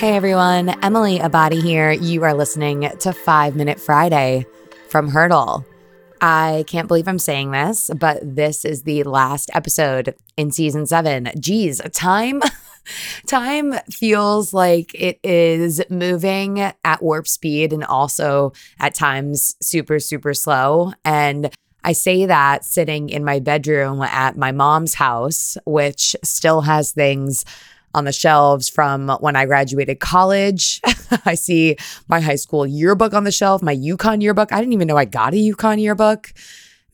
Hey everyone, Emily Abadi here. You are listening to Five Minute Friday from Hurdle. I can't believe I'm saying this, but this is the last episode in season seven. Geez, time. Time feels like it is moving at warp speed and also at times super, super slow. And I say that sitting in my bedroom at my mom's house, which still has things on the shelves from when I graduated college. I see my high school yearbook on the shelf, my UConn yearbook. I didn't even know I got a UConn yearbook.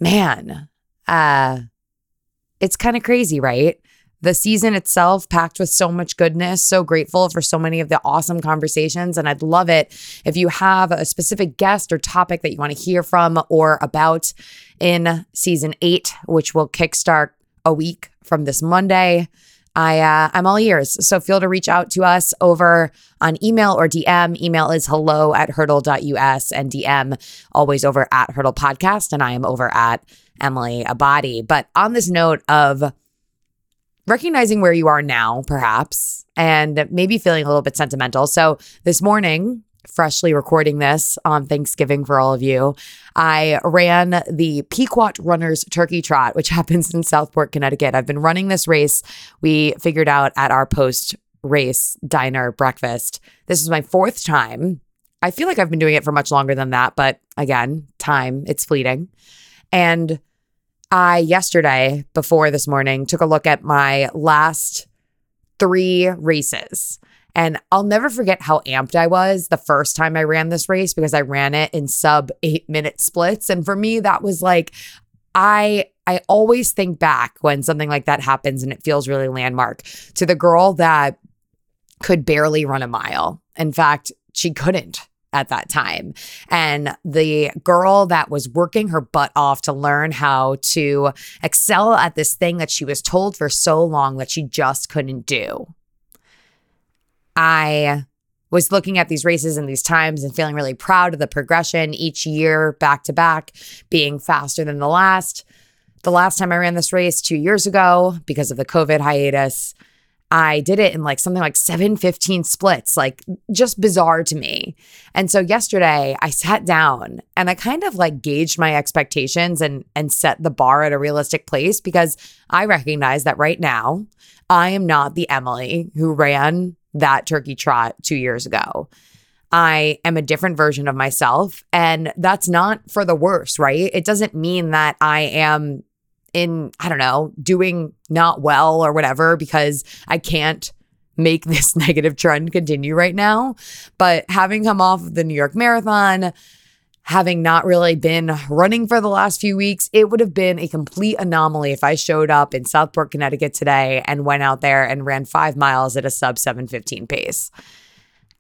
Man, uh, it's kind of crazy, right? The season itself packed with so much goodness. So grateful for so many of the awesome conversations. And I'd love it if you have a specific guest or topic that you want to hear from or about in season eight, which will kickstart a week from this Monday. I uh, I'm all ears. So feel to reach out to us over on email or DM. Email is hello at hurdle.us and DM always over at hurdle podcast. And I am over at Emily Abadi. But on this note of recognizing where you are now, perhaps, and maybe feeling a little bit sentimental. So this morning, freshly recording this on Thanksgiving for all of you, I ran the Pequot Runners Turkey Trot, which happens in Southport, Connecticut. I've been running this race. We figured out at our post race diner breakfast. This is my fourth time. I feel like I've been doing it for much longer than that, but again, time, it's fleeting. And I, yesterday, before this morning, took a look at my last three races. And I'll never forget how amped I was the first time I ran this race because I ran it in sub eight minute splits. And for me, that was like, I I always think back when something like that happens and it feels really landmark to the girl that could barely run a mile. In fact, she couldn't at that time. And the girl that was working her butt off to learn how to excel at this thing that she was told for so long that she just couldn't do. I was looking at these races and these times and feeling really proud of the progression each year back to back, being faster than the last. The last time I ran this race two years ago, because of the COVID hiatus, I did it in like something like 715 splits, like just bizarre to me. And so yesterday I sat down and I kind of like gauged my expectations and and set the bar at a realistic place because I recognize that right now I am not the Emily who ran that turkey trot 2 years ago. I am a different version of myself and that's not for the worse, right? It doesn't mean that I am in, I don't know, doing not well or whatever because I can't make this negative trend continue right now. But having come off of the New York Marathon, having not really been running for the last few weeks, it would have been a complete anomaly if I showed up in Southport, Connecticut today and went out there and ran five miles at a sub 715 pace.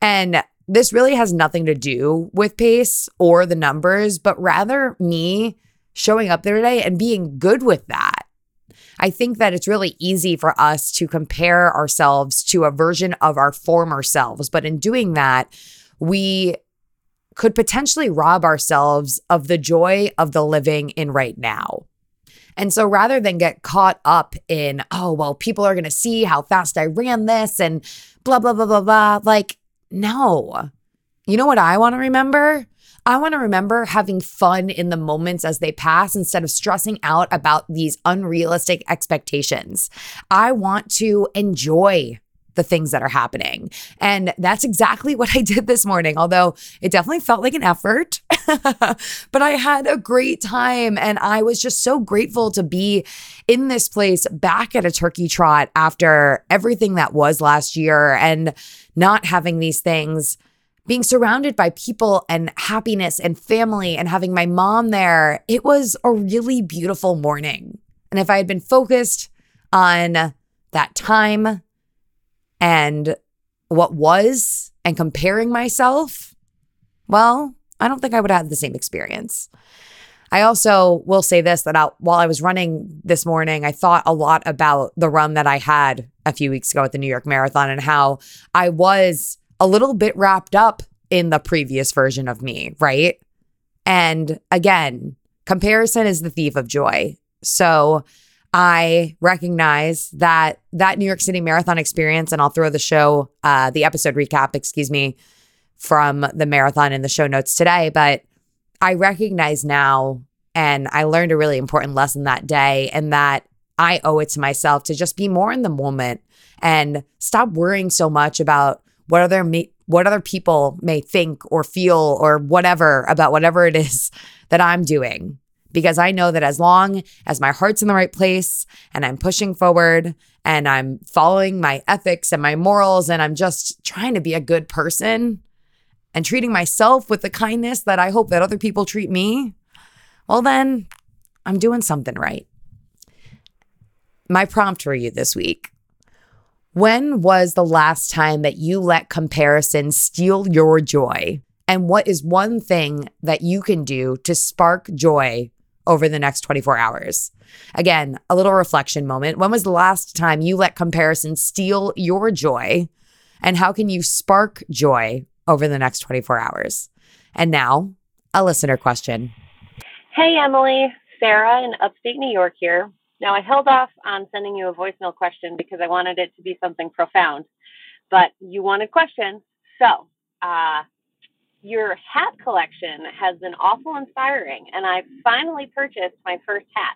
And this really has nothing to do with pace or the numbers, but rather me showing up there today and being good with that. I think that it's really easy for us to compare ourselves to a version of our former selves. But in doing that, we could potentially rob ourselves of the joy of the living in right now. And so rather than get caught up in, oh, well, people are going to see how fast I ran this and blah, blah, blah, blah, blah, like, no. You know what I want to remember? I want to remember having fun in the moments as they pass instead of stressing out about these unrealistic expectations. I want to enjoy the things that are happening. And that's exactly what I did this morning, although it definitely felt like an effort. but I had a great time and I was just so grateful to be in this place back at a turkey trot after everything that was last year and not having these things being surrounded by people and happiness and family and having my mom there, it was a really beautiful morning. And if I had been focused on that time and what was and comparing myself, well, I don't think I would have the same experience. I also will say this that I, while I was running this morning, I thought a lot about the run that I had a few weeks ago at the New York Marathon and how I was a little bit wrapped up in the previous version of me, right? And again, comparison is the thief of joy. So I recognize that that New York City Marathon experience, and I'll throw the show, uh, the episode recap, excuse me, from the marathon in the show notes today. But I recognize now, and I learned a really important lesson that day, and that I owe it to myself to just be more in the moment and stop worrying so much about what other what other people may think or feel or whatever about whatever it is that I'm doing because I know that as long as my heart's in the right place and I'm pushing forward and I'm following my ethics and my morals and I'm just trying to be a good person and treating myself with the kindness that I hope that other people treat me, well, then I'm doing something right. My prompt for you this week. When was the last time that you let comparison steal your joy? And what is one thing that you can do to spark joy over the next 24 hours. Again, a little reflection moment. When was the last time you let comparison steal your joy? And how can you spark joy over the next 24 hours? And now, a listener question. Hey, Emily. Sarah in upstate New York here. Now, I held off on sending you a voicemail question because I wanted it to be something profound, but you wanted questions. So, uh, your hat collection has been awful inspiring, and I finally purchased my first hat.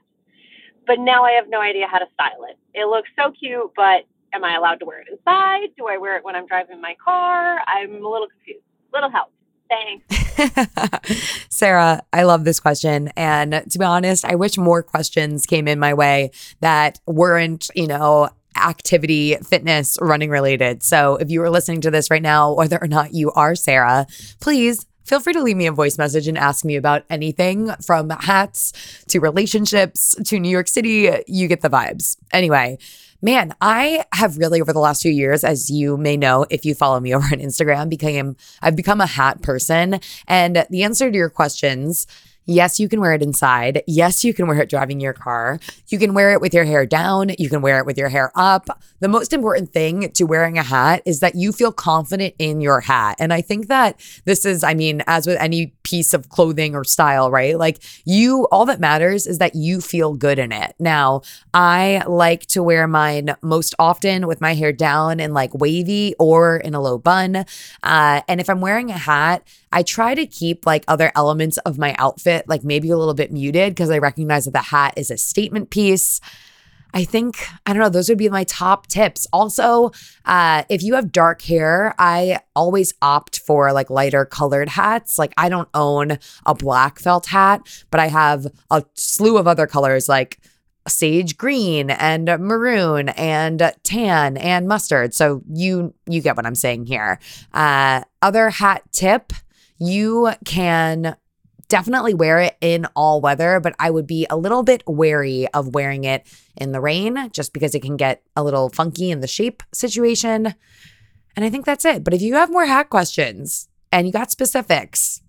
But now I have no idea how to style it. It looks so cute, but am I allowed to wear it inside? Do I wear it when I'm driving my car? I'm a little confused. Little help. Thanks. Sarah, I love this question. And to be honest, I wish more questions came in my way that weren't, you know, activity, fitness, running related. So if you are listening to this right now, whether or not you are Sarah, please feel free to leave me a voice message and ask me about anything from hats to relationships to New York City. You get the vibes. Anyway, man, I have really over the last few years, as you may know if you follow me over on Instagram, became I've become a hat person. And the answer to your questions Yes, you can wear it inside. Yes, you can wear it driving your car. You can wear it with your hair down. You can wear it with your hair up. The most important thing to wearing a hat is that you feel confident in your hat. And I think that this is, I mean, as with any piece of clothing or style, right? Like you, all that matters is that you feel good in it. Now, I like to wear mine most often with my hair down and like wavy or in a low bun. Uh, and if I'm wearing a hat, I try to keep like other elements of my outfit, like maybe a little bit muted because I recognize that the hat is a statement piece. I think, I don't know, those would be my top tips. Also, uh, if you have dark hair, I always opt for like lighter colored hats. Like, I don't own a black felt hat, but I have a slew of other colors like sage green and maroon and tan and mustard. So you you get what I'm saying here. Uh, other hat tip you can definitely wear it in all weather, but I would be a little bit wary of wearing it in the rain just because it can get a little funky in the shape situation. And I think that's it. But if you have more hat questions, and you got specifics,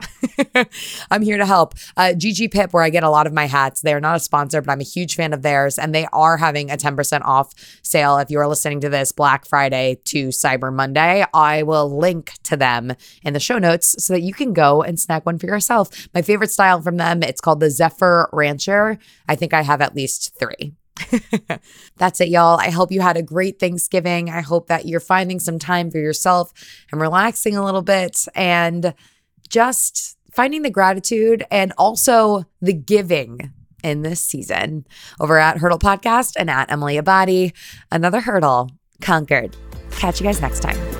I'm here to help. Uh, Gigi Pip, where I get a lot of my hats, they're not a sponsor, but I'm a huge fan of theirs. And they are having a 10% off sale. If you are listening to this Black Friday to Cyber Monday, I will link to them in the show notes so that you can go and snag one for yourself. My favorite style from them, it's called the Zephyr Rancher. I think I have at least three. That's it, y'all. I hope you had a great Thanksgiving. I hope that you're finding some time for yourself and relaxing a little bit and just finding the gratitude and also the giving in this season over at Hurdle Podcast and at Emily Abadi. Another hurdle conquered. Catch you guys next time.